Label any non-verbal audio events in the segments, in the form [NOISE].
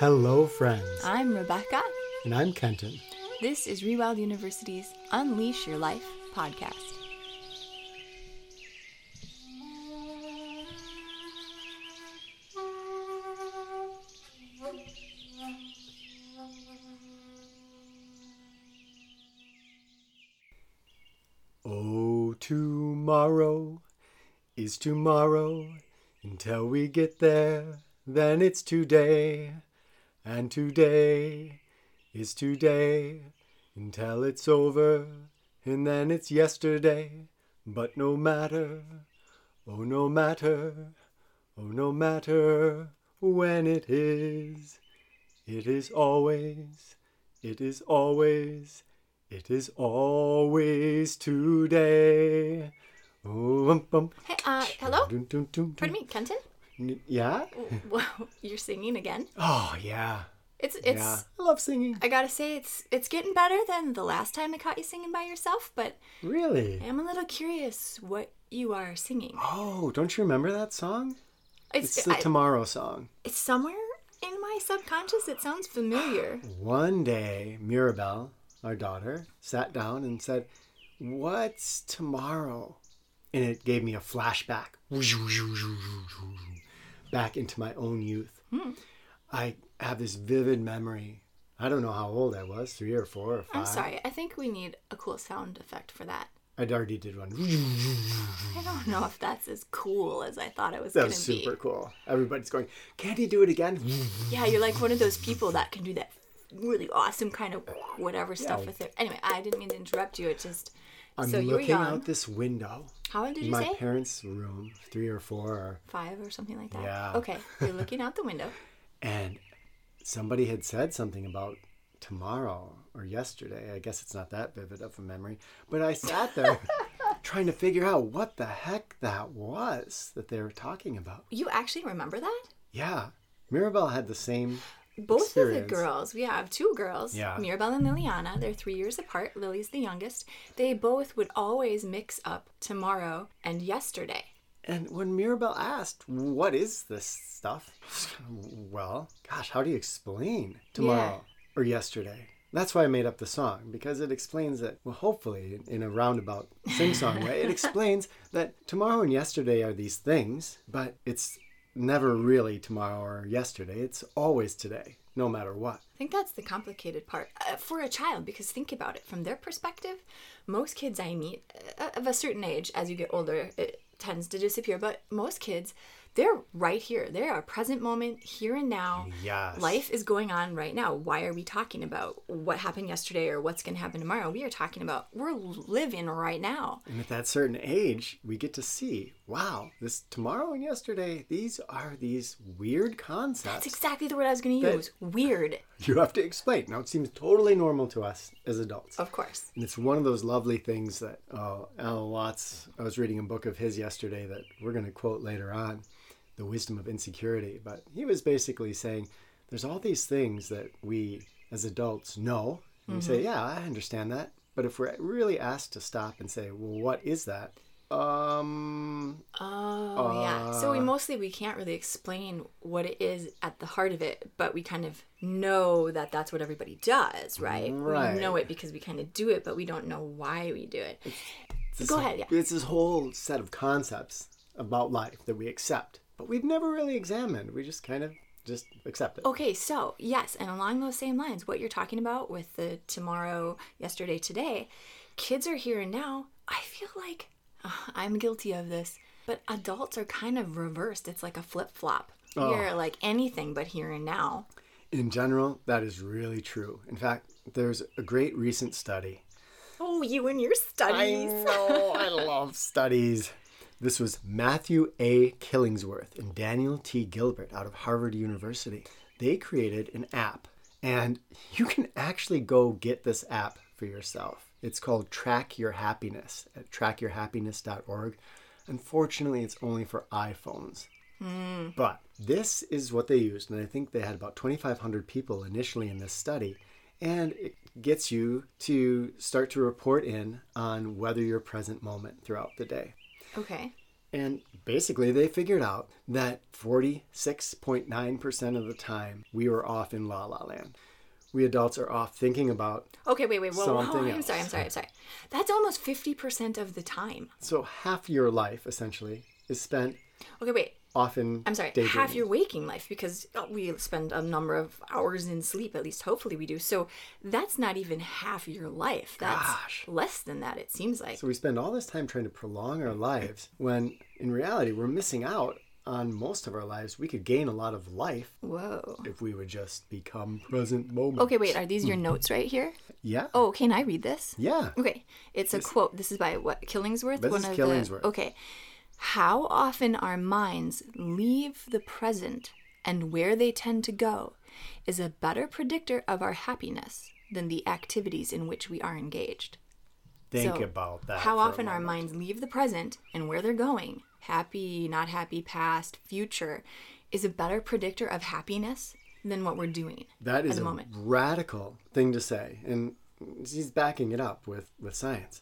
Hello, friends. I'm Rebecca. And I'm Kenton. This is Rewild University's Unleash Your Life podcast. Oh, tomorrow is tomorrow. Until we get there, then it's today. And today is today. Until it's over, and then it's yesterday. But no matter, oh, no matter, oh, no matter when it is, it is always, it is always, it is always today. Oh, um, um. Hey, uh, hello? Pardon me, Kenton? N- Yeah? [LAUGHS] Wow, you're singing again. Oh, yeah. It's it's. yeah. I love singing. I gotta say, it's it's getting better than the last time I caught you singing by yourself. But Really? I am a little curious what you are singing. Oh, don't you remember that song? It's It's the I- Tomorrow song. it's somewhere in my subconscious. It sounds familiar. [GASPS] One day, Mirabelle, our daughter, sat down and said, What's tomorrow? And it gave me a flashback back into my own youth. Hmm. I have this vivid memory. I don't know how old I was, three or four or five. I'm sorry. I think we need a cool sound effect for that. I already did one. I don't know if that's as cool as I thought it was That gonna was super be. cool. Everybody's going, Can't he do it again? Yeah, you're like one of those people that can do that really awesome kind of whatever stuff Yeah. with it. Anyway, I didn't mean to interrupt you. It just I'm so looking young. out this window. How old did you my say? parents' room, three or four, or, Five or something like that. Yeah. Okay, you're [LAUGHS] looking out the window. and somebody had said something about tomorrow or yesterday. I guess it's not that vivid of a memory, but I sat there [LAUGHS] trying to figure out what the heck that was that they were talking about. You actually remember that? Yeah, Mirabelle had the same. Both of the girls, we have two girls, Yeah. Mirabelle and Liliana. They're three years apart. Lily's the youngest. They both would always mix up tomorrow and yesterday. And when Mirabelle asked, "What is this stuff?" [LAUGHS] Well, gosh, how do you explain tomorrow or yesterday? That's why I made up the song because it explains that. Well, hopefully, in a roundabout sing-song way, it [LAUGHS] explains that tomorrow and yesterday are these things, but it's never really tomorrow or yesterday. It's always today, no matter what. I think that's the complicated part uh, for a child because think about it from their perspective. Most kids I meet uh, of a certain age, as you get older, it tends to disappear. But most kids, they're right here. They're a present moment, here and now. Yes. Life is going on right now. Why are we talking about what happened yesterday or what's going to happen tomorrow? We are talking about we're living right now. And at that certain age, we get to see, wow, this tomorrow and yesterday, these are these weird concepts. That's exactly the word I was going to use. Weird, [LAUGHS] you have to explain. Now, it seems totally normal to us as adults. of course. And it's one of those lovely things that uh, Alan Watts, I was reading a book of his yesterday that we're going to quote later on, The Wisdom of Insecurity. But he was basically saying there's all these things that we as adults know. And we say, yeah, I understand that. But if we're really asked to stop and say, well, what is that? Um, Oh yeah. So we mostly we can't really explain what it is at the heart of it, but we kind of know that that's what everybody does, right? Right. We know it because we kind of do it, but we don't know why we do it. this- Go ahead, yeah. It's this whole set of concepts about life that we accept, but we've never really examined. We just kind of just accept it. Okay, so yes, and along those same lines, what you're talking about with the tomorrow, yesterday, today, kids are here and now. I feel like I'm guilty of this, but adults are kind of reversed. It's like a flip flop. Oh. Like anything but here and now. In general, that is really true. In fact, there's a great recent study. Oh, you and your studies. I know, I [LAUGHS] love studies. This was Matthew A. Killingsworth and Daniel T. Gilbert out of Harvard University. They created an app, and you can actually go get this app for yourself. It's called Track Your Happiness at trackyourhappiness.org. Unfortunately, it's only for iPhones. Hmm. But this is what they used, and I think they had about 2,500 people initially in this study. And it gets you to start to report in on whether you're present moment throughout the day. Okay. And basically, they figured out that 46.9% of the time we were off in la la land. We adults are off thinking about, Okay, wait, wait, whoa, whoa, Something I'm sorry, I'm sorry, I'm sorry. That's almost 50% of the time. so half your life essentially is spent Okay, wait. Off in I'm sorry, daydreaming. half your waking life because uh, we spend a number of hours in sleep, at least hopefully we do. So that's not even half your life. That's Gosh. less than that, it seems like. So we spend all this time trying to prolong our lives when in reality we're missing out on most of our lives. We could gain a lot of life Whoa. if we would just become present moment. Okay, wait, are these your [LAUGHS] notes right here? Yeah. Oh, can I read this? Yeah. Okay, it's a quote. This is by what Killingsworth. This is Killingsworth. The, okay, how often our minds leave the present and where they tend to go is a better predictor of our happiness than the activities in which we are engaged. Think So, about that. How often our minds leave the present and where they're going, happy, not happy, past, future, is a better predictor of happiness than what we're doing That at is a moment. radical thing to say, and he's backing it up with with science.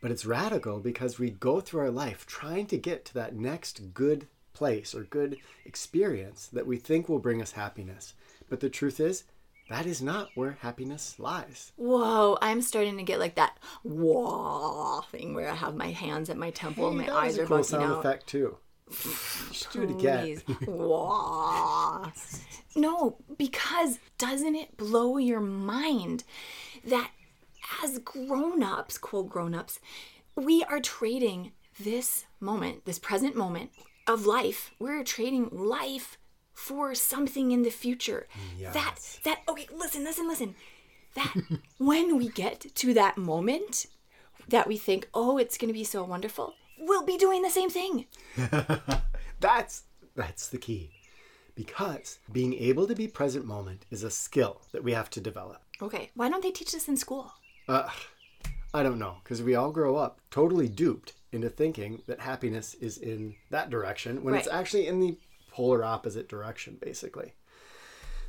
But it's radical because we go through our life trying to get to that next good place or good experience that we think will bring us happiness. But the truth is, that is not where happiness lies. Whoa, I'm starting to get like that whoa thing where I have my hands at my temple and Hey, my that eyes are cool bugging sound out. effect too. Should do it again. Whoa. No, because doesn't it blow your mind that as grown-ups, quote grown-ups, we are trading this moment, this present moment of life. We're trading life for something in the future. That that okay, listen, listen, listen. That [LAUGHS] when we get to that moment that we think, "Oh, it's going to be so wonderful." We'll be doing the same thing. [LAUGHS] That's that's the key. Because being able to be present moment is a skill that we have to develop. Okay, why don't they teach this in school? Uh, I don't know, because we all grow up totally duped into thinking that happiness is in that direction when it's actually in the polar opposite direction, basically.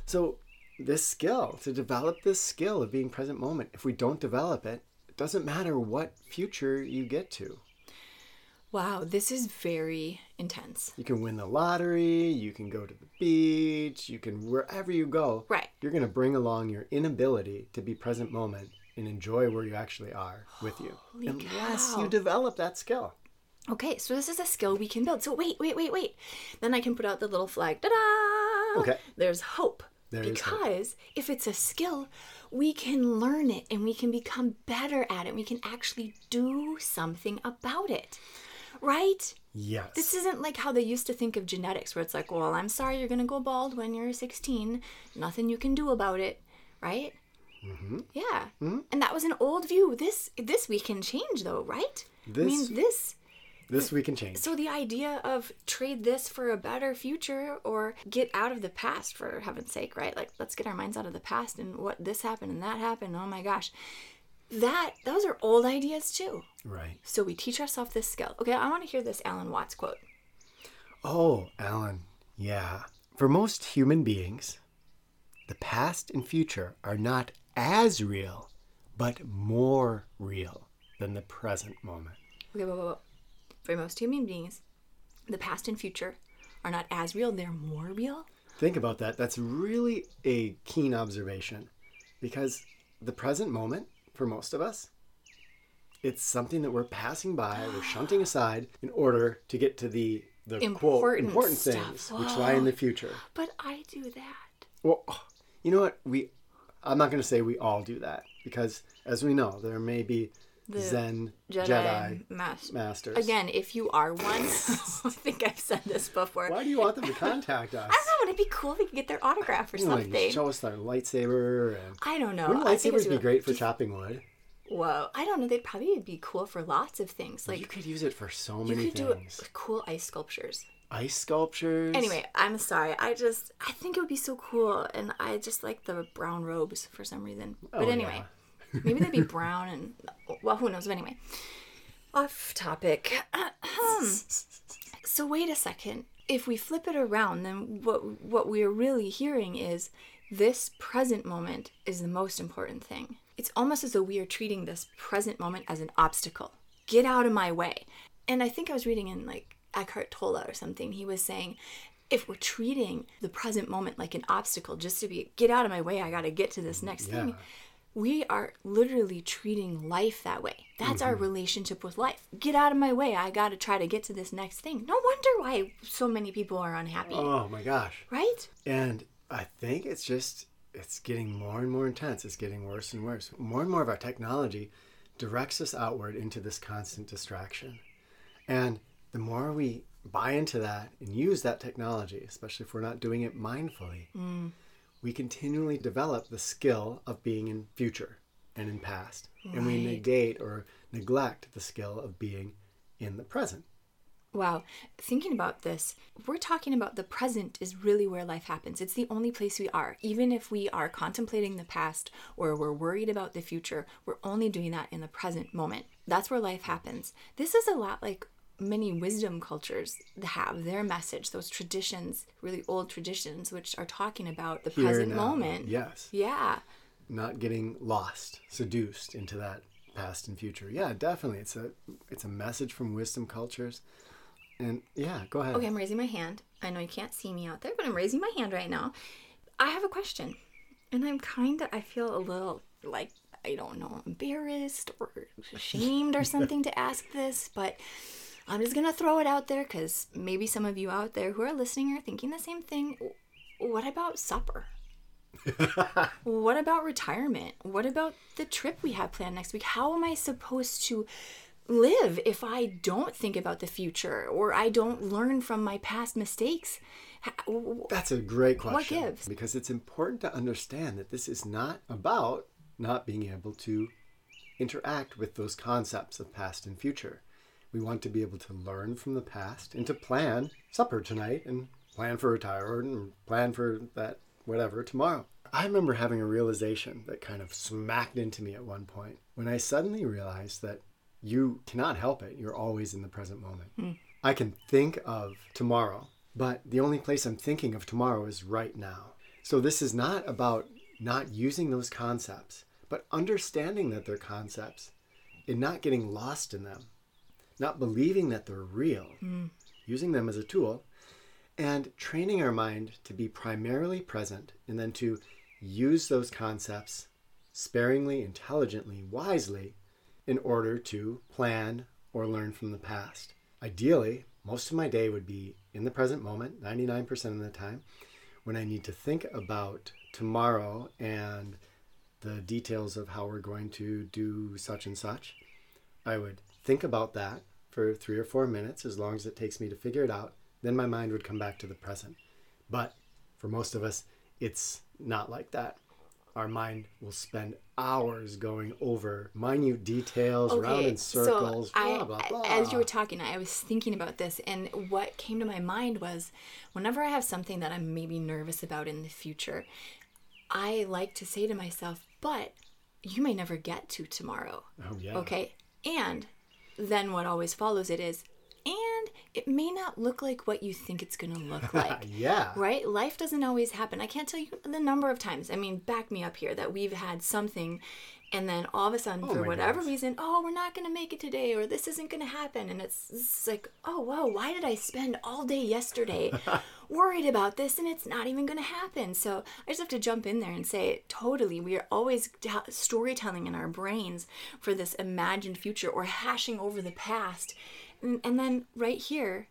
So, this skill, to develop this skill of being present moment, if we don't develop it, it doesn't matter what future you get to. Wow, this is very intense. You can win the lottery, you can go to the beach, you can wherever you go. Right. You're going to bring along your inability to be present moment and enjoy where you actually are with you. [GASPS] unless cow. you develop that skill. Okay, so this is a skill we can build. So wait, wait, wait, wait. Then I can put out the little flag. Ta-da! Okay. There's hope. There is hope. because if it's a skill, we can learn it and we can become better at it. We can actually do something about it. Right? Yes. This isn't like how they used to think of genetics, where it's like, well, I'm sorry, you're going to go bald when you're 16. Nothing you can do about it. Right? Mm-hmm. Yeah. And that was an old view. This this we can change, though, right? I This- mean, this this we can change. so the idea of trade this for a better future or get out of the past for heaven's sake, right? Like let's get our minds out of the past and what this happened and that happened. Oh my gosh. That those are old ideas too. right. So we teach ourselves this skill. Okay, I want to hear this Alan Watts quote. Oh, Alan. Yeah. For most human beings, the past and future are not as real, but more real than the present moment. Okay, whoa, whoa, whoa. For most human beings, the past and future are not as real, they're more real. Think about that. That's really a keen observation because the present moment, for most of us, it's something that we're passing by, we're shunting [GASPS] aside in order to get to the the quote Important important stuff. things which lie in the future. But I do that. Well, you know what? We I'm not going to say we all do that because as we know, there may be Zen Jedi, Jedi, Mas- masters. Again, if you are one, [LAUGHS] I think I've said this before. Why do you want them to contact [LAUGHS] us? I don't know. Would it be cool if we could get their autograph or You know, like, something? show us their lightsaber and I don't know. Lightsabers wouldn't I think lightsabers be great for chopping wood? Whoa, I don't know. They'd probably be cool for lots of things. Like You could use it for so many. you could do things. cool ice sculptures. Ice sculptures. Anyway, I'm sorry. I just I think it would be so cool, and I just like the brown robes for some reason. But Oh, anyway, [LAUGHS] maybe they'd be [LAUGHS] brown and well, who knows? But anyway, off topic. [CLEARS THROAT] Hmm. so wait a second. If we flip it around, then what what we are really hearing is this present moment is the most important thing. It's almost as though we are treating this present moment as an obstacle. Get out of my way. And I think I was reading in like Eckhart Tolle or something. He was saying, if we're treating the present moment like an obstacle, just to be get out of my way, I got to get to this next thing. We are literally treating life that way. That's our mm-hmm. relationship with life. Get out of my way. I got to try to get to this next thing. No wonder why so many people are unhappy, Oh my gosh. right? And I think it's just it's getting more and more intense. It's getting worse and worse. More and more of our technology directs us outward into this constant distraction. And the more we buy into that and use that technology, especially if we're not doing it mindfully, mm. we continually develop the skill of being in future and in past. And we negate or neglect the skill of being in the present. Wow. Thinking about this, we're talking about the present is really where life happens. It's the only place we are. Even if we are contemplating the past or we're worried about the future, we're only doing that in the present moment. That's where life happens. This is a lot like many wisdom cultures have their message, those traditions, really old traditions, which are talking about the Here present moment. Yes. Yeah. not getting lost, seduced into that past and future. Yeah, definitely. It's a it's a message from wisdom cultures. And yeah, go ahead. Okay, I'm raising my hand. I know you can't see me out there, but I'm raising my hand right now. I have a question. And I'm kind of, I feel a little like, I don't know, embarrassed or ashamed or something to ask this, but I'm just going to throw it out there because maybe some of you out there who are listening are thinking the same thing. What about supper? [LAUGHS] what about retirement? What about the trip we have planned next week? How am I supposed to live if I don't think about the future or I don't learn from my past mistakes? That's a great question. What gives? Because it's important to understand that this is not about not being able to interact with those concepts of past and future. We want to be able to learn from the past and to plan supper tonight and plan for retirement and plan for that whatever tomorrow. I remember having a realization that kind of smacked into me at one point when I suddenly realized that you cannot help it. You're always in the present moment. Hmm. I can think of tomorrow, but the only place I'm thinking of tomorrow is right now. So this is not about not using those concepts, but understanding that they're concepts and not getting lost in them, not believing that they're real, hmm. using them as a tool, and training our mind to be primarily present and then to use those concepts sparingly, intelligently, wisely in order to plan or learn from the past. Ideally, most of my day would be in the present moment, 99% of the time, when I need to think about tomorrow and the details of how we're going to do such and such. I would think about that for three or four minutes, as long as it takes me to figure it out. Then my mind would come back to the present. But for most of us, it's not like that. Our mind will spend hours going over minute details, round in circles, so I, blah, blah, blah. as you were talking, I was thinking about this, and what came to my mind was, whenever I have something that I'm maybe nervous about in the future, I like to say to myself, "But you may never get to tomorrow." oh, yeah. Okay, and then what always follows it is, and it may not look like what you think it's gonna look [LAUGHS] like. Yeah. Right? Life doesn't always happen. I can't tell you the number of times. I mean, back me up here that we've had something and then all of a sudden, oh for Oh my whatever goodness. reason, oh, we're not going to make it today or this isn't going to happen. And it's, it's like, oh, whoa, why did I spend all day yesterday [LAUGHS] worried about this and it's not even going to happen? So I just have to jump in there and say, totally, we are always storytelling in our brains for this imagined future or hashing over the past. And, and then right here,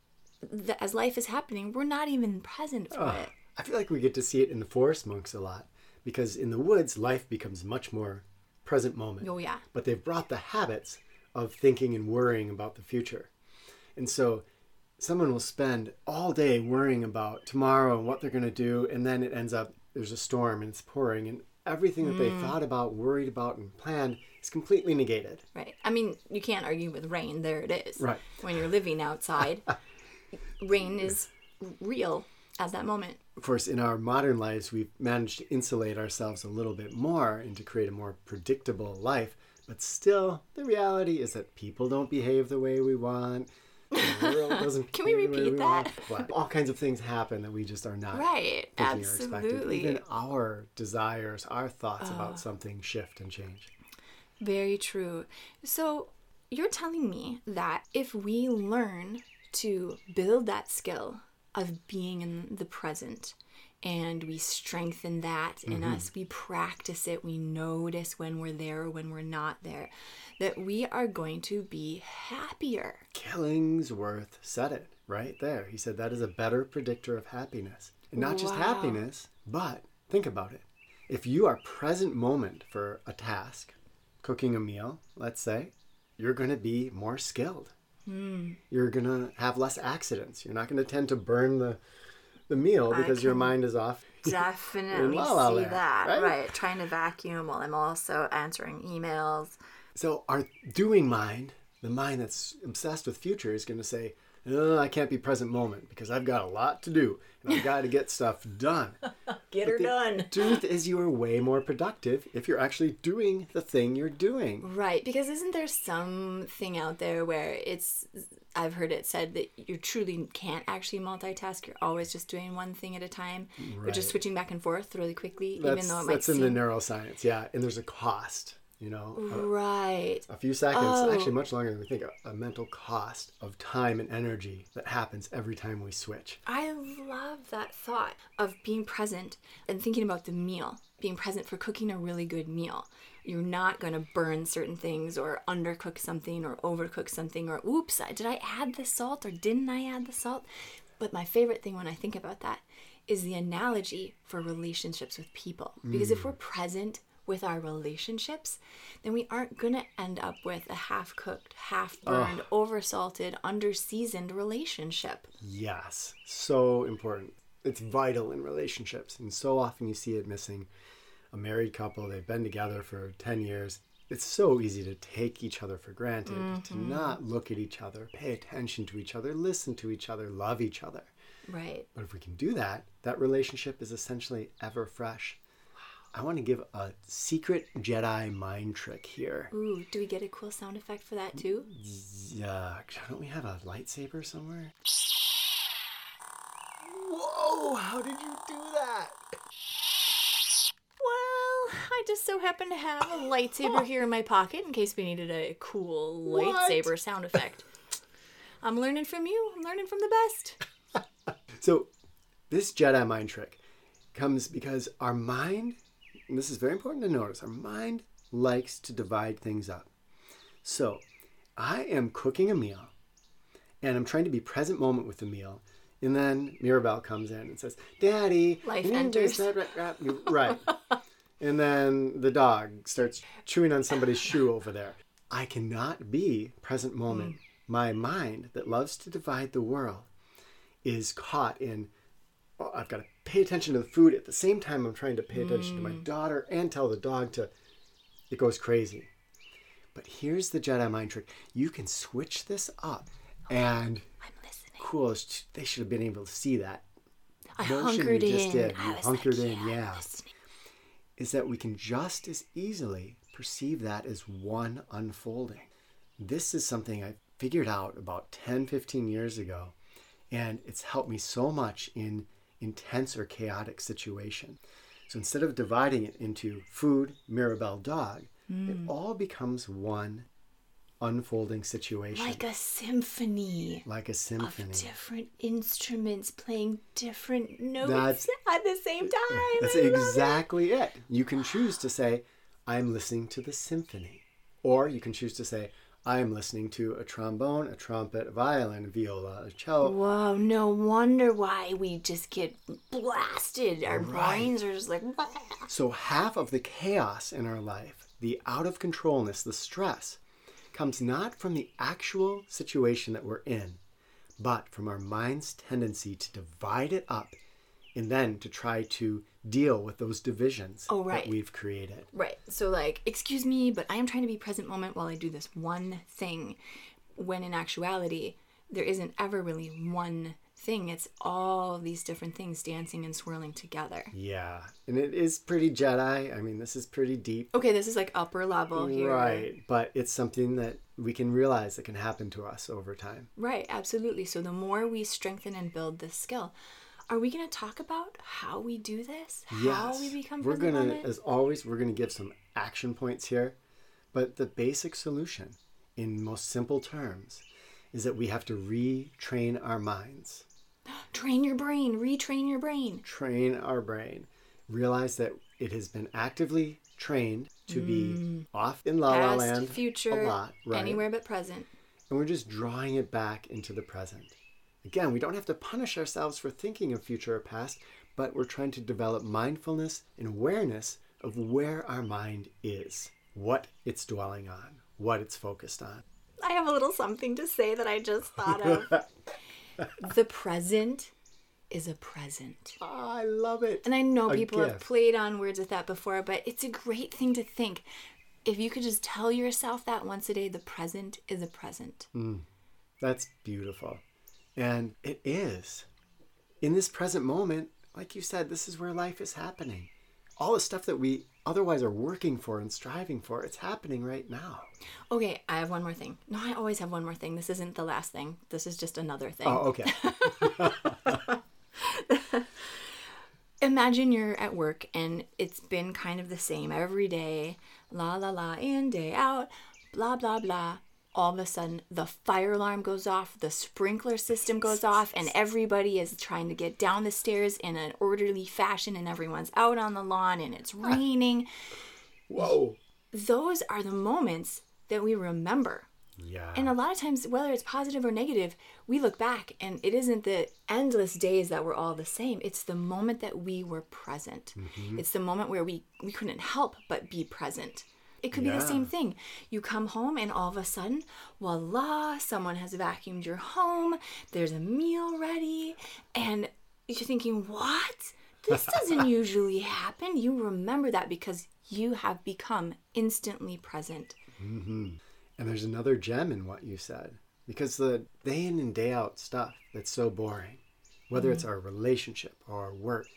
the, as life is happening, we're not even present for it. I feel like we get to see it in the forest monks a lot because in the woods, life becomes much more present moment. Oh, yeah. But they've brought the habits of thinking and worrying about the future. And so someone will spend all day worrying about tomorrow and what they're going to do. And then it ends up there's a storm and it's pouring. And everything that they Mm. thought about, worried about, and planned is completely negated. Right. I mean, you can't argue with rain. There it is. Right. When you're living outside, [LAUGHS] rain is real at that moment. of course, in our modern lives, we've managed to insulate ourselves a little bit more and to create a more predictable life. But still, the reality is that people don't behave the way we want. The world [LAUGHS] doesn't Can we behave the way repeat we that? all kinds of things happen that we just are not Right. thinking or expecting. Absolutely. Even our desires, our thoughts about something shift and change. Very true. So you're telling me that if we learn to build that skill of being in the present and we strengthen that in mm-hmm. us. We practice it. We notice when we're there or when we're not there. That we are going to be happier. Killingsworth said it right there. He said that is a better predictor of happiness. And not just happiness, but think about it. If you are present moment for a task, cooking a meal, let's say, you're going to be more skilled. Hmm. You're going to have less accidents. You're not going to tend to burn the the meal because your mind is off. [LAUGHS] Definitely La La see Land, that. right? Right. Trying to vacuum while I'm also answering emails. So our doing mind, the mind that's obsessed with future, is going to say, oh, "I can't be present moment because I've got a lot to do and I've got to get stuff done." [LAUGHS] Get her The done. [LAUGHS] Truth is, you are way more productive if you're actually doing the thing you're doing. Right, because isn't there something out there where it's I've heard it said that you truly can't actually multitask. You're always just doing one thing at a time. You're just switching back and forth really quickly, That's, even though it might that's in the neuroscience, yeah. And there's a cost, you know. Right. a few seconds, Oh. actually much longer than we think, a, a mental cost of time and energy that happens every time we switch. I love that thought of being present and thinking about the meal, being present for cooking a really good meal. You're not going to burn certain things or undercook something or overcook something or oops, did I add the salt or didn't I add the salt? But my favorite thing when I think about that is the analogy for relationships with people. Because if mm. we're present with our relationships, then we aren't going to end up with a half cooked, half burned, over salted, under seasoned relationship. Yes, so important. It's vital in relationships, and so often you see it missing. A married couple, they've been together for 10 years. It's so easy to take each other for granted, to mm-hmm. not look at each other, pay attention to each other, listen to each other, love each other. Right. But if we can do that, that relationship is essentially ever fresh. I want to give a secret Jedi mind trick here. Ooh, do we get a cool sound effect for that too? Yeah, don't we have a lightsaber somewhere? Whoa, how did you do that? Well, I just so happen to have a lightsaber oh. here in my pocket in case we needed a cool lightsaber sound effect. I'm learning from you. I'm learning from the best. [LAUGHS] So, this Jedi mind trick comes because our mind, and this is very important to notice, our mind likes to divide things up. So, I am cooking a meal and I'm trying to be present moment with the meal. And then Mirabelle comes in and says, Daddy, Life mm, you enters. [LAUGHS] Right. and then the dog starts chewing on somebody's shoe over there. I cannot be present moment. Mm. My mind that loves to divide the world is caught in oh, I've got to pay attention to the food at the same time I'm trying to pay attention to my mm. daughter and tell the dog to it goes crazy. But here's the Jedi mind trick. You can switch this up oh, and I'm listening. cool they should have been able to see that I motion hunkered you just in. did. I You was hunkered like, in, yeah, yeah. is that we can just as easily perceive that as one unfolding. This is something I figured out about 10, 15 years ago, and it's helped me so much in intense or chaotic situation. So instead of dividing it into food, Mirabelle, dog, it hmm. all becomes one unfolding situation, Like a symphony like a symphony. of different instruments playing different notes That's- at the same [LAUGHS] time. That's I love it. exactly it. You can choose to say, I'm listening to the symphony. Or you can choose to say, I'm listening to a trombone, a trumpet, a violin, a viola, a cello. Whoa, no wonder why we just get blasted. Our Right. brains are just like. So half of the chaos in our life, the out of controlness, the stress, comes not from the actual situation that we're in, but from our mind's tendency to divide it up and then to try to deal with those divisions Oh, right. that we've created. Right. So, like, excuse me, but I am trying to be present moment while I do this one thing. When in actuality, there isn't ever really one thing. It's all of these different things dancing and swirling together. Yeah, and it is pretty Jedi. I mean, this is pretty deep. Okay, this is like upper level here. Right, but it's something that we can realize that can happen to us over time. Right, absolutely. So, the more we strengthen and build this skill, are we going to talk about how we do this? How we become we're gonna, as always, we're gonna give some action points here, but the basic solution, in most simple terms, is that we have to retrain our minds, [GASPS] Train your brain, retrain your brain. train our brain, realize that it has been actively trained to be mm. off in la la land future, a lot, right? anywhere but present. and we're just drawing it back into the present. Again, we don't have to punish ourselves for thinking of future or past, but we're trying to develop mindfulness and awareness of where our mind is, what it's dwelling on, what it's focused on. I have a little something to say that I just thought of. [LAUGHS] the present is a present. Ah, I love it. And I know A people have played on words with that before, but it's a great thing to think. If you could just tell yourself that once a day, the present is a present. Mm. That's beautiful. And it is. In this present moment, like you said, this is where life is happening. All the stuff that we otherwise are working for and striving for, it's happening right now. Okay, I have one more thing. No, I always have one more thing. This isn't the last thing. This is just another thing. Oh, okay. [LAUGHS] Imagine you're at work and it's been kind of the same every day, la la la, in, day out, blah blah blah. All of a sudden, the fire alarm goes off, the sprinkler system goes off, and everybody is trying to get down the stairs in an orderly fashion, and everyone's out on the lawn and it's raining. Whoa. Those are the moments that we remember. Yeah. And a lot of times, whether it's positive or negative, we look back and it isn't the endless days that were all the same. It's the moment that we were present. Mm-hmm. It's the moment where we, we couldn't help but be present. It could be the same thing. You come home and all of a sudden, voila, someone has vacuumed your home, there's a meal ready, and you're thinking, what? This doesn't [LAUGHS] usually happen. You remember that because you have become instantly present. Mm-hmm. And there's another gem in what you said. Because the day in and day out stuff that's so boring, whether it's mm-hmm. our relationship or our work,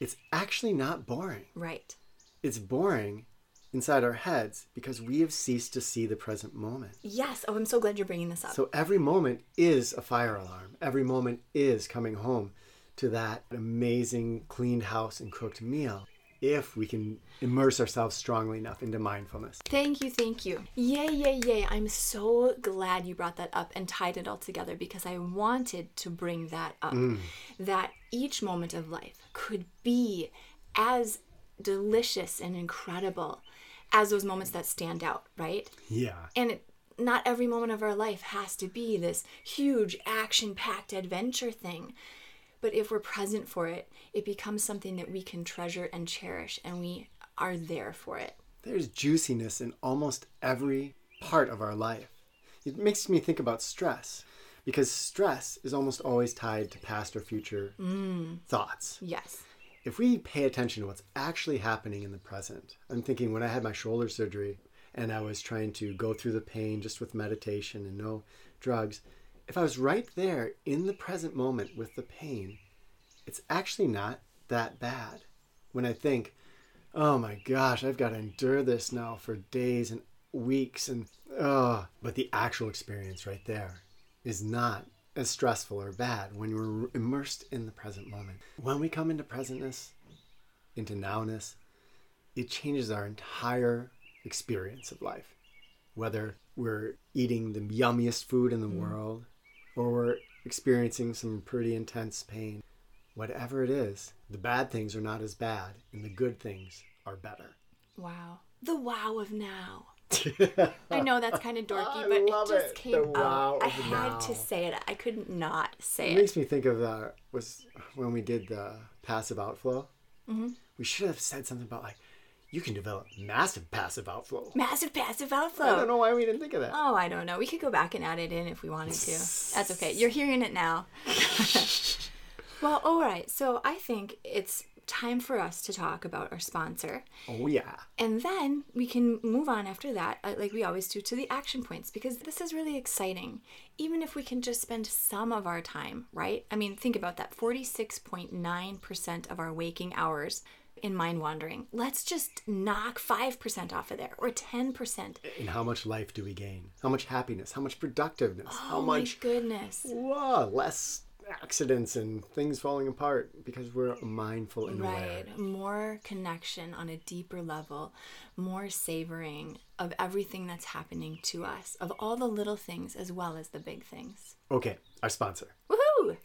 it's actually not boring. Right. It's boring inside our heads because we have ceased to see the present moment. Yes. Oh, I'm so glad you're bringing this up. So every moment is a fire alarm. Every moment is coming home to that amazing cleaned house and cooked meal if we can immerse ourselves strongly enough into mindfulness. Thank you, thank you. Yay, yay, yay. I'm so glad you brought that up and tied it all together because I wanted to bring that up. Mm. That each moment of life could be as delicious and incredible as those moments that stand out, right? Yeah. And it, not every moment of our life has to be this huge action packed adventure thing. But if we're present for it, it becomes something that we can treasure and cherish, and we are there for it. There's juiciness in almost every part of our life. It makes me think about stress because stress is almost always tied to past or future mm. thoughts. Yes. If we pay attention to what's actually happening in the present, I'm thinking when I had my shoulder surgery and I was trying to go through the pain just with meditation and no drugs, if I was right there in the present moment with the pain, it's actually not that bad. When I think, oh my gosh, I've got to endure this now for days and weeks and oh, but the actual experience right there is not as stressful or bad when you're immersed in the present moment. When we come into presentness, into nowness, it changes our entire experience of life. Whether we're eating the yummiest food in the mm. world or we're experiencing some pretty intense pain, whatever it is, the bad things are not as bad and the good things are better. Wow. The wow of now. I know that's kind of [LAUGHS] dorky, but it just it. came The out. wow I had to say it. I couldn't not say It it. makes me think of uh, was when we did the passive outflow. Mm-hmm. We should have said something about like you can develop massive passive outflow. Massive passive outflow. I don't know why we didn't think of that. Oh, I don't know. We could go back and add it in if we wanted to. That's okay. You're hearing it now. [LAUGHS] well, all right. So I think it's time for us to talk about our sponsor. Oh yeah. And then we can move on after that, uh, like we always do, to the action points because this is really exciting. Even if we can just spend some of our time, right? I mean, think about that 46.9% of our waking hours in mind wandering. Let's just knock 5% off of there or 10%. And how much life do we gain? How much happiness? How much productiveness? how Oh much my goodness. whoa, less accidents and things falling apart because we're mindful and aware. Right. More connection on a deeper level, more savoring of everything that's happening to us, of all the little things as well as the big things. Okay, our sponsor. Woohoo!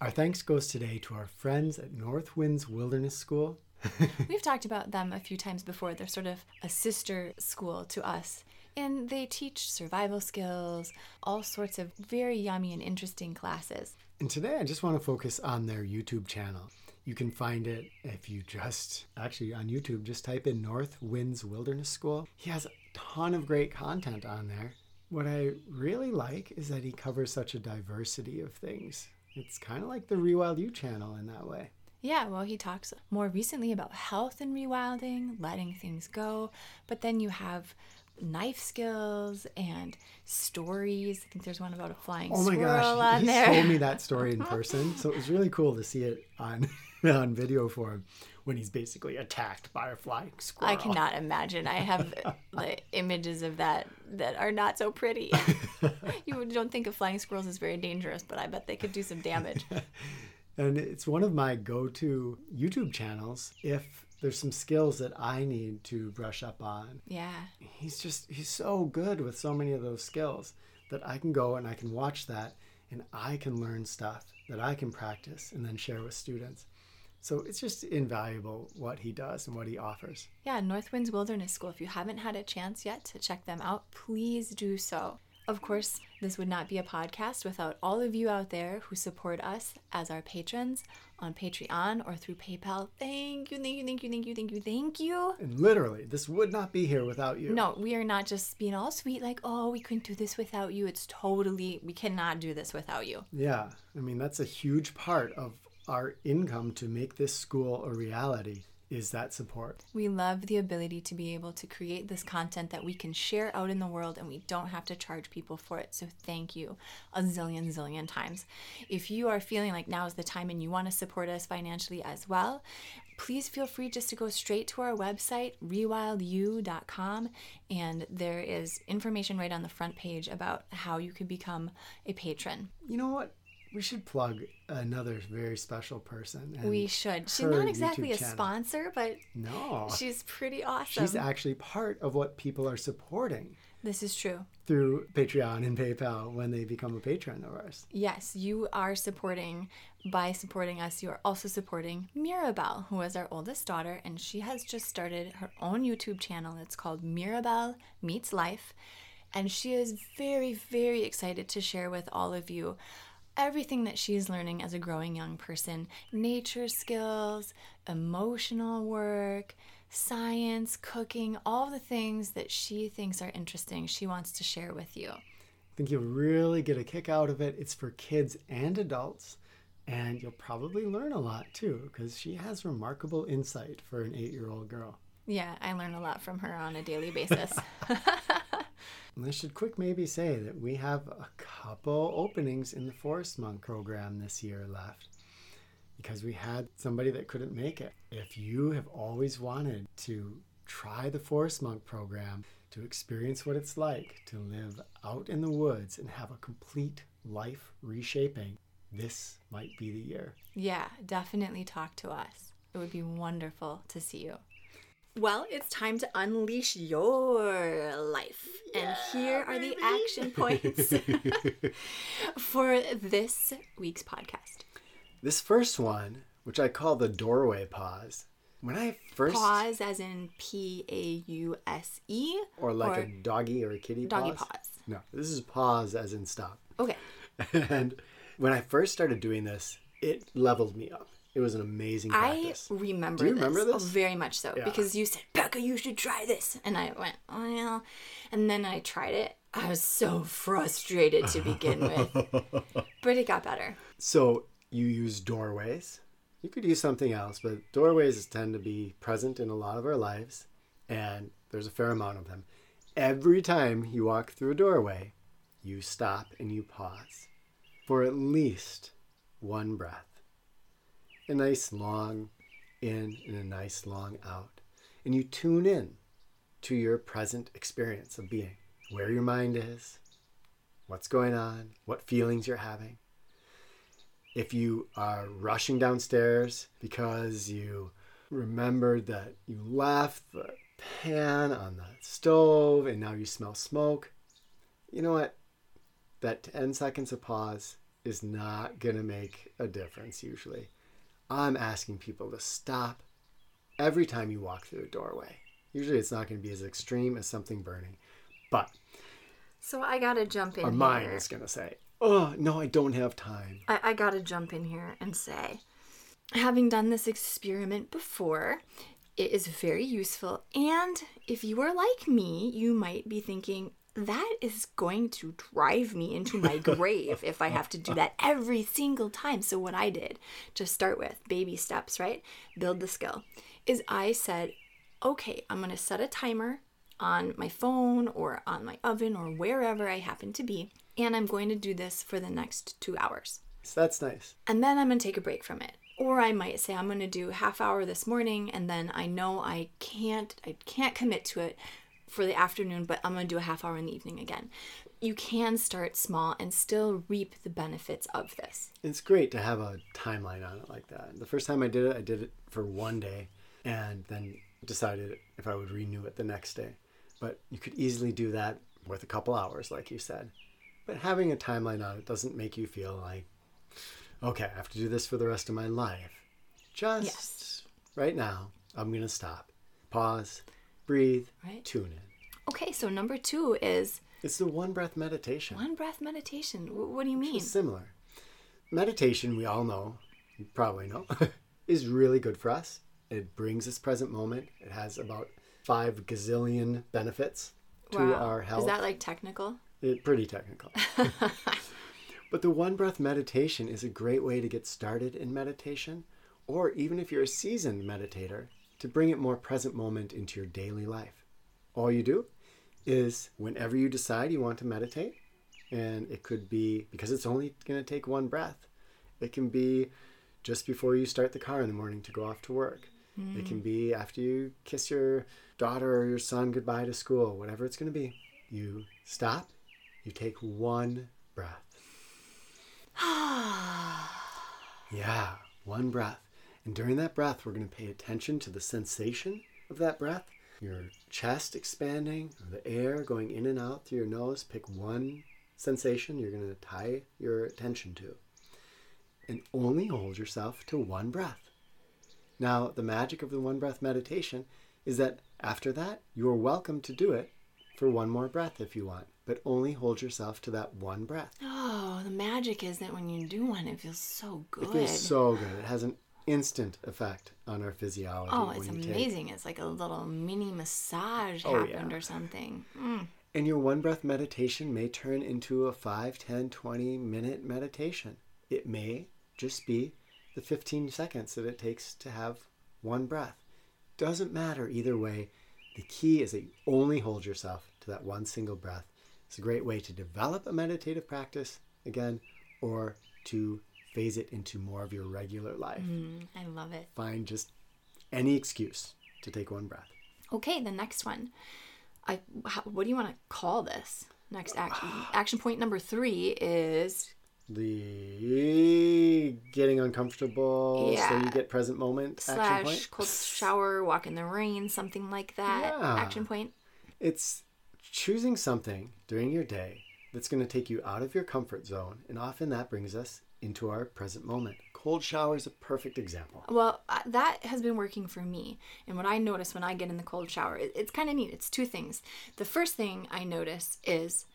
Our thanks goes today to our friends at North Winds Wilderness School. [LAUGHS] We've talked about them a few times before. They're sort of a sister school to us. And they teach survival skills, all sorts of very yummy and interesting classes. And today I just want to focus on their YouTube channel. You can find it if you just actually on YouTube just type in North Winds Wilderness School. He has a ton of great content on there. What I really like is that he covers such a diversity of things. It's kind of like the Rewild You channel in that way. Yeah, well, he talks more recently about health and rewilding, letting things go, but then you have knife skills and stories. I think there's one about a flying squirrel. Oh my gosh, on he there. told me that [LAUGHS] story in person, so it was really cool to see it on [LAUGHS] on video form when he's basically attacked by a flying squirrel. I cannot imagine. I have like [LAUGHS] uh, images of that that are not so pretty. you don't think of flying squirrels as very dangerous, but I bet they could do some damage. And it's one of my go-to YouTube channels if there's some skills that I need to brush up on. Yeah. He's just he's so good with so many of those skills that I can go and I can watch that and I can learn stuff that I can practice and then share with students. So it's just invaluable what he does and what he offers. Yeah, North Winds Wilderness School. If you haven't had a chance yet to check them out, please do so. Of course, this would not be a podcast without all of you out there who support us as our patrons on Patreon or through PayPal. Thank you, thank you, thank you, thank you, thank you, thank you. And literally, this would not be here without you. No, we are not just being all sweet, like, oh, we couldn't do this without you. It's totally, we cannot do this without you. Yeah, I mean that's a huge part of our income to make this school a reality is that support. We love the ability to be able to create this content that we can share out in the world and we don't have to charge people for it. So thank you a zillion, zillion times. If you are feeling like now is the time and you want to support us financially as well, please feel free just to go straight to our website, rewildyou.com, and there is information right on the front page about how you can become a patron. You know what? We should plug another very special person. and We should. She's not exactly YouTube a channel. sponsor, but No, she's pretty awesome. she's actually part of what people are supporting this is true. through Patreon and PayPal when they become a patron of ours. Yes, you are supporting, by supporting us, you are also supporting Mirabelle, who is our oldest daughter, and she has just started her own YouTube channel. It's called Mirabelle Meets Life. And she is very, very excited to share with all of you everything that she's learning as a growing young person nature skills, emotional work, science, cooking, all the things that she thinks are interesting. She wants to share with you. I think you'll really get a kick out of it. It's for kids and adults, and you'll probably learn a lot too because she has remarkable insight for an eight-year-old girl. Yeah, I learn a lot from her on a daily basis. [LAUGHS] [LAUGHS] I should quick maybe say that we have a couple openings in the Forest Monk program this year left because we had somebody that couldn't make it. If you have always wanted to try the Forest Monk program, to experience what it's like to live out in the woods and have a complete life reshaping, this might be the year. yeah, definitely talk to us. It would be wonderful to see you. Well, it's time to unleash your life. and here are the action [LAUGHS] points [LAUGHS] for this week's podcast. This first one, which I call the doorway pause, when I first Pause as in P A U S E or like or a doggy or a kitty doggy pause. pause. No, this is pause as in stop. Okay. [LAUGHS] And when I first started doing this, it leveled me up. It was an amazing I practice. remember Do you this. remember Oh, this? very much so. Yeah. Because you said, Becca, you should try this. And I went, oh, yeah. And then I tried it. I was so frustrated to begin with. [LAUGHS] but it got better. So you use doorways. You could use something else, but doorways tend to be present in a lot of our lives, and there's a fair amount of them. Every time you walk through a doorway, you stop and you pause for at least one breath. A nice long in and a nice long out. And you tune in to your present experience of being, where your mind is, what's going on, what feelings you're having. If you are rushing downstairs because you remembered that you left the pan on the stove and now you smell smoke, you know what? That 10 seconds of pause is not going to make a difference usually. I'm asking people to stop every time you walk through a doorway. Usually it's not going to be as extreme as something burning, but So I gotta jump in our here. mind is going to say, oh, no, I don't have time. I, I gotta jump in here and say, having done this experiment before, it is very useful. And if you are like me, you might be thinking, that is going to drive me into my [LAUGHS] grave if I have to do that every single time. So, what I did to start with, baby steps, right? Build the skill, is I said, okay, I'm gonna set a timer on my phone or on my oven or wherever I happen to be, and I'm going to do this for the next two hours So that's nice. and then I'm gonna take a break from it. Or I might say I'm gonna do half hour this morning, and then I know I can't I can't commit to it for the afternoon, but I'm gonna do a half hour in the evening again. You can start small and still reap the benefits of this. It's great to have a timeline on it like that. The first time I did it, I did it for one day and then decided if I would renew it the next day. But you could easily do that with a couple hours, like you said. But having a timeline on it doesn't make you feel like, okay, I have to do this for the rest of my life. Just Yes. right now, I'm going to stop, pause, breathe, Right. tune in. Okay, so number two is It's the one breath meditation. one breath meditation. Wh- What do you mean? Similar. Meditation, we all know, you probably know, [LAUGHS] is really good for us. It brings us present moment. It has about five gazillion benefits to Wow. our health. Is that like technical? It, pretty technical. [LAUGHS] [LAUGHS] but the one breath meditation is a great way to get started in meditation, or even if you're a seasoned meditator, to bring it more present moment into your daily life. All you do is whenever you decide you want to meditate, and it could be because it's only going to take one breath, it can be just before you start the car in the morning to go off to work. It can be after you kiss your daughter or your son goodbye to school, whatever it's going to be. You stop, you take one breath. [SIGHS] yeah, one breath. And during that breath, we're going to pay attention to the sensation of that breath. Your chest expanding, the air going in and out through your nose. Pick one sensation you're going to tie your attention to. And only hold yourself to one breath. Now, the magic of the one breath meditation is that after that, you're welcome to do it for one more breath if you want, but only hold yourself to that one breath. Oh, the magic is that when you do one, it feels so good. It feels so good. It has an instant effect on our physiology. Oh, it's you take- amazing. It's like a little mini massage Oh, happened yeah. or something. Mm. And your one breath meditation may turn into a 5, 10, 20 minute meditation. It may just be the 15 seconds that it takes to have one breath. Doesn't matter either way. The key is that you only hold yourself to that one single breath. It's a great way to develop a meditative practice again or to phase it into more of your regular life. Mm, I love it. Find just any excuse to take one breath. Okay, the next one. I how, what do you want to call this? Next action [SIGHS] action point number 3 is The getting uncomfortable so you get present moment action slash point. cold [LAUGHS] shower, walk in the rain, something like that. Yeah. Action point. It's choosing something during your day that's going to take you out of your comfort zone, and often that brings us into our present moment. Cold shower is a perfect example. Well, uh, that has been working for me. And what I notice when I get in the cold shower, it's kind of neat. It's two things. The first thing I notice is,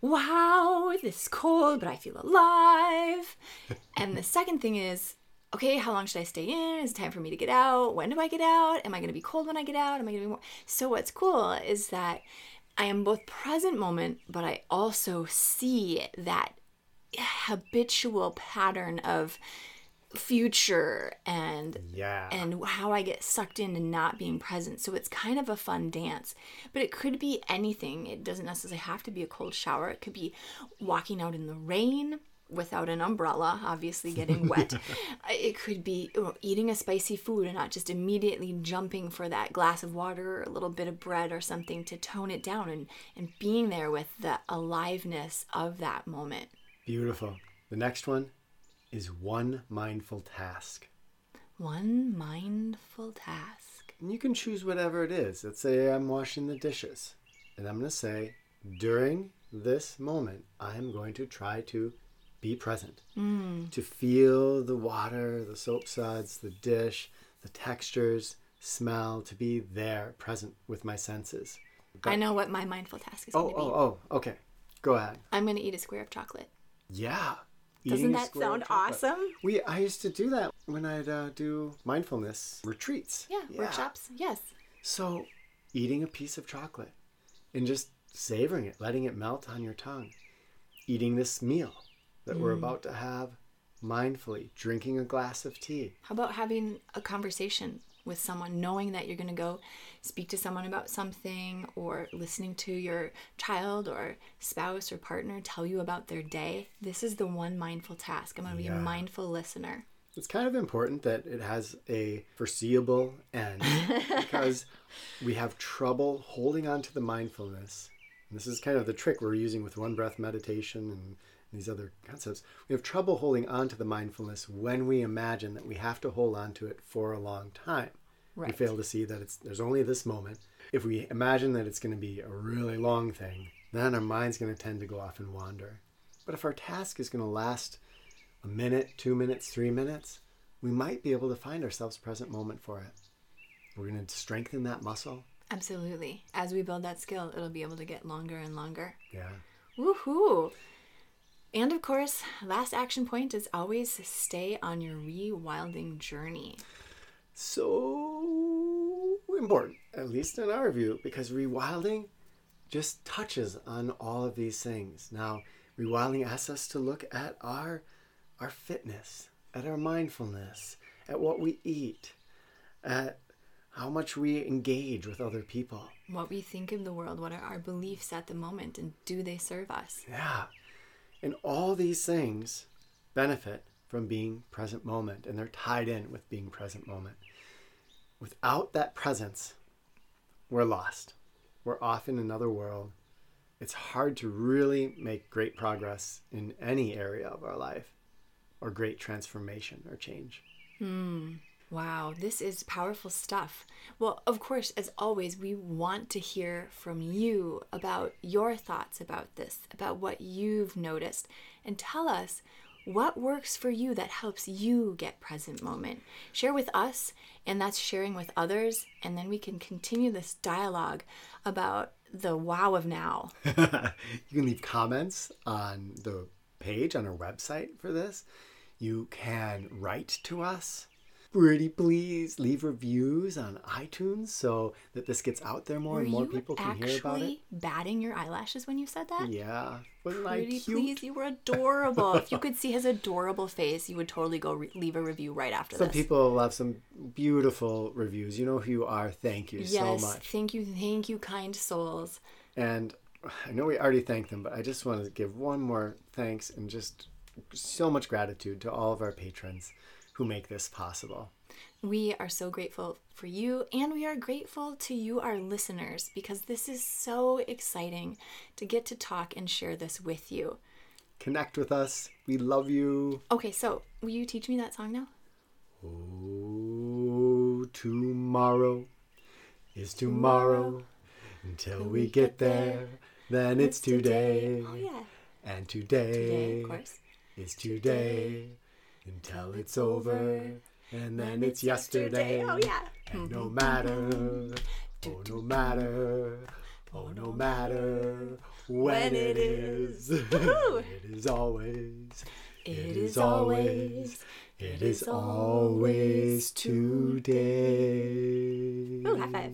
wow, this is cold, but I feel alive. [LAUGHS] and the second thing is, okay, how long should I stay in? Is it time for me to get out? When do I get out? Am I going to be cold when I get out? Am I going to be more? So, what's cool is that I am both present moment, but I also see that habitual pattern of future and Yeah. and how I get sucked into not being present. So it's kind of a fun dance. But it could be anything. It doesn't necessarily have to be a cold shower. It could be walking out in the rain without an umbrella, obviously getting [LAUGHS] wet. Uh, it could be eating a spicy food and not just immediately jumping for that glass of water or a little bit of bread or something to tone it down and, and being there with the aliveness of that moment. Beautiful. The next one is one mindful task. One mindful task. And you can choose whatever it is. Let's say I'm washing the dishes. And I'm going to say, during this moment, I'm going to try to be present, hmm. to feel the water, the soap suds, the dish, the textures, smell, to be there, present with my senses. I know what my mindful task is Oh, going to be. oh, oh, okay. Go ahead. I'm going to eat a square of chocolate. Yeah. Doesn't that sound chocolate. awesome? We I used to do that when I'd uh, do mindfulness retreats. Yeah, workshops. Yes. So, eating a piece of chocolate and just savoring it, letting it melt on your tongue, eating this meal that we're about to have mindfully, drinking a glass of tea. How about having a conversation with someone, knowing that you're going to go speak to someone about something, or listening to your child or spouse or partner tell you about their day? This is the one mindful task. I'm going to be Yeah. a mindful listener. It's kind of important that it has a foreseeable end [LAUGHS] because we have trouble holding on to the mindfulness. And this is kind of the trick we're using with one breath meditation and these other concepts. We have trouble holding on to the mindfulness when we imagine that we have to hold on to it for a long time. We fail to see that it's there's only this moment. If we imagine that it's going to be a really long thing, then our mind's going to tend to go off and wander. But if our task is going to last a minute, two minutes, three minutes, we might be able to find ourselves present moment for it. We're going to strengthen that muscle. Absolutely. As we build that skill, it'll be able to get longer and longer. Yeah. Woohoo! And of course, last action point is always stay on your rewilding journey. So important, at least in our view, because rewilding just touches on all of these things. Now, rewilding asks us to look at our our fitness, at our mindfulness, at what we eat, at how much we engage with other people. What we think of the world, what are our beliefs at the moment, and do they serve us? Yeah. And all these things benefit from being present moment, and they're tied in with being present moment. Without that presence, we're lost. We're off in another world. It's hard to really make great progress in any area of our life or great transformation or change. Hmm. Wow, this is powerful stuff. Well, of course, as always, we want to hear from you about your thoughts about this, about what you've noticed, and tell us what works for you that helps you get present moment. Share with us, and that's sharing with others, and then we can continue this dialogue about the wow of now. [LAUGHS] you can leave comments on the page on our website for this. You can write to us. Pretty please leave reviews on iTunes so that this gets out there more Were and more people can hear about it. batting your eyelashes when you said that? Yeah, wasn't Pretty please, you were adorable. if you could see his adorable face, you would totally go re- leave a review right after Some this. people love some beautiful reviews. You know who you are. Thank you yes, so much. thank you, thank you, kind souls. And I know we already thanked them, but I just want to give one more thanks and just so much gratitude to all of our patrons who make this possible. We are so grateful for you, and we are grateful to you, our listeners, because this is so exciting to get to talk and share this with you. Connect with us. We love you. Okay, so will you teach me that song now? Oh, tomorrow is tomorrow. Until we get there, then it's today. Oh yeah, And today, today of course. is today. Until it's over, and then it's yesterday. Oh yeah. And no [LAUGHS] matter, oh no matter, oh no matter when it is, it is always, It is always, it is always today. Ooh, high five.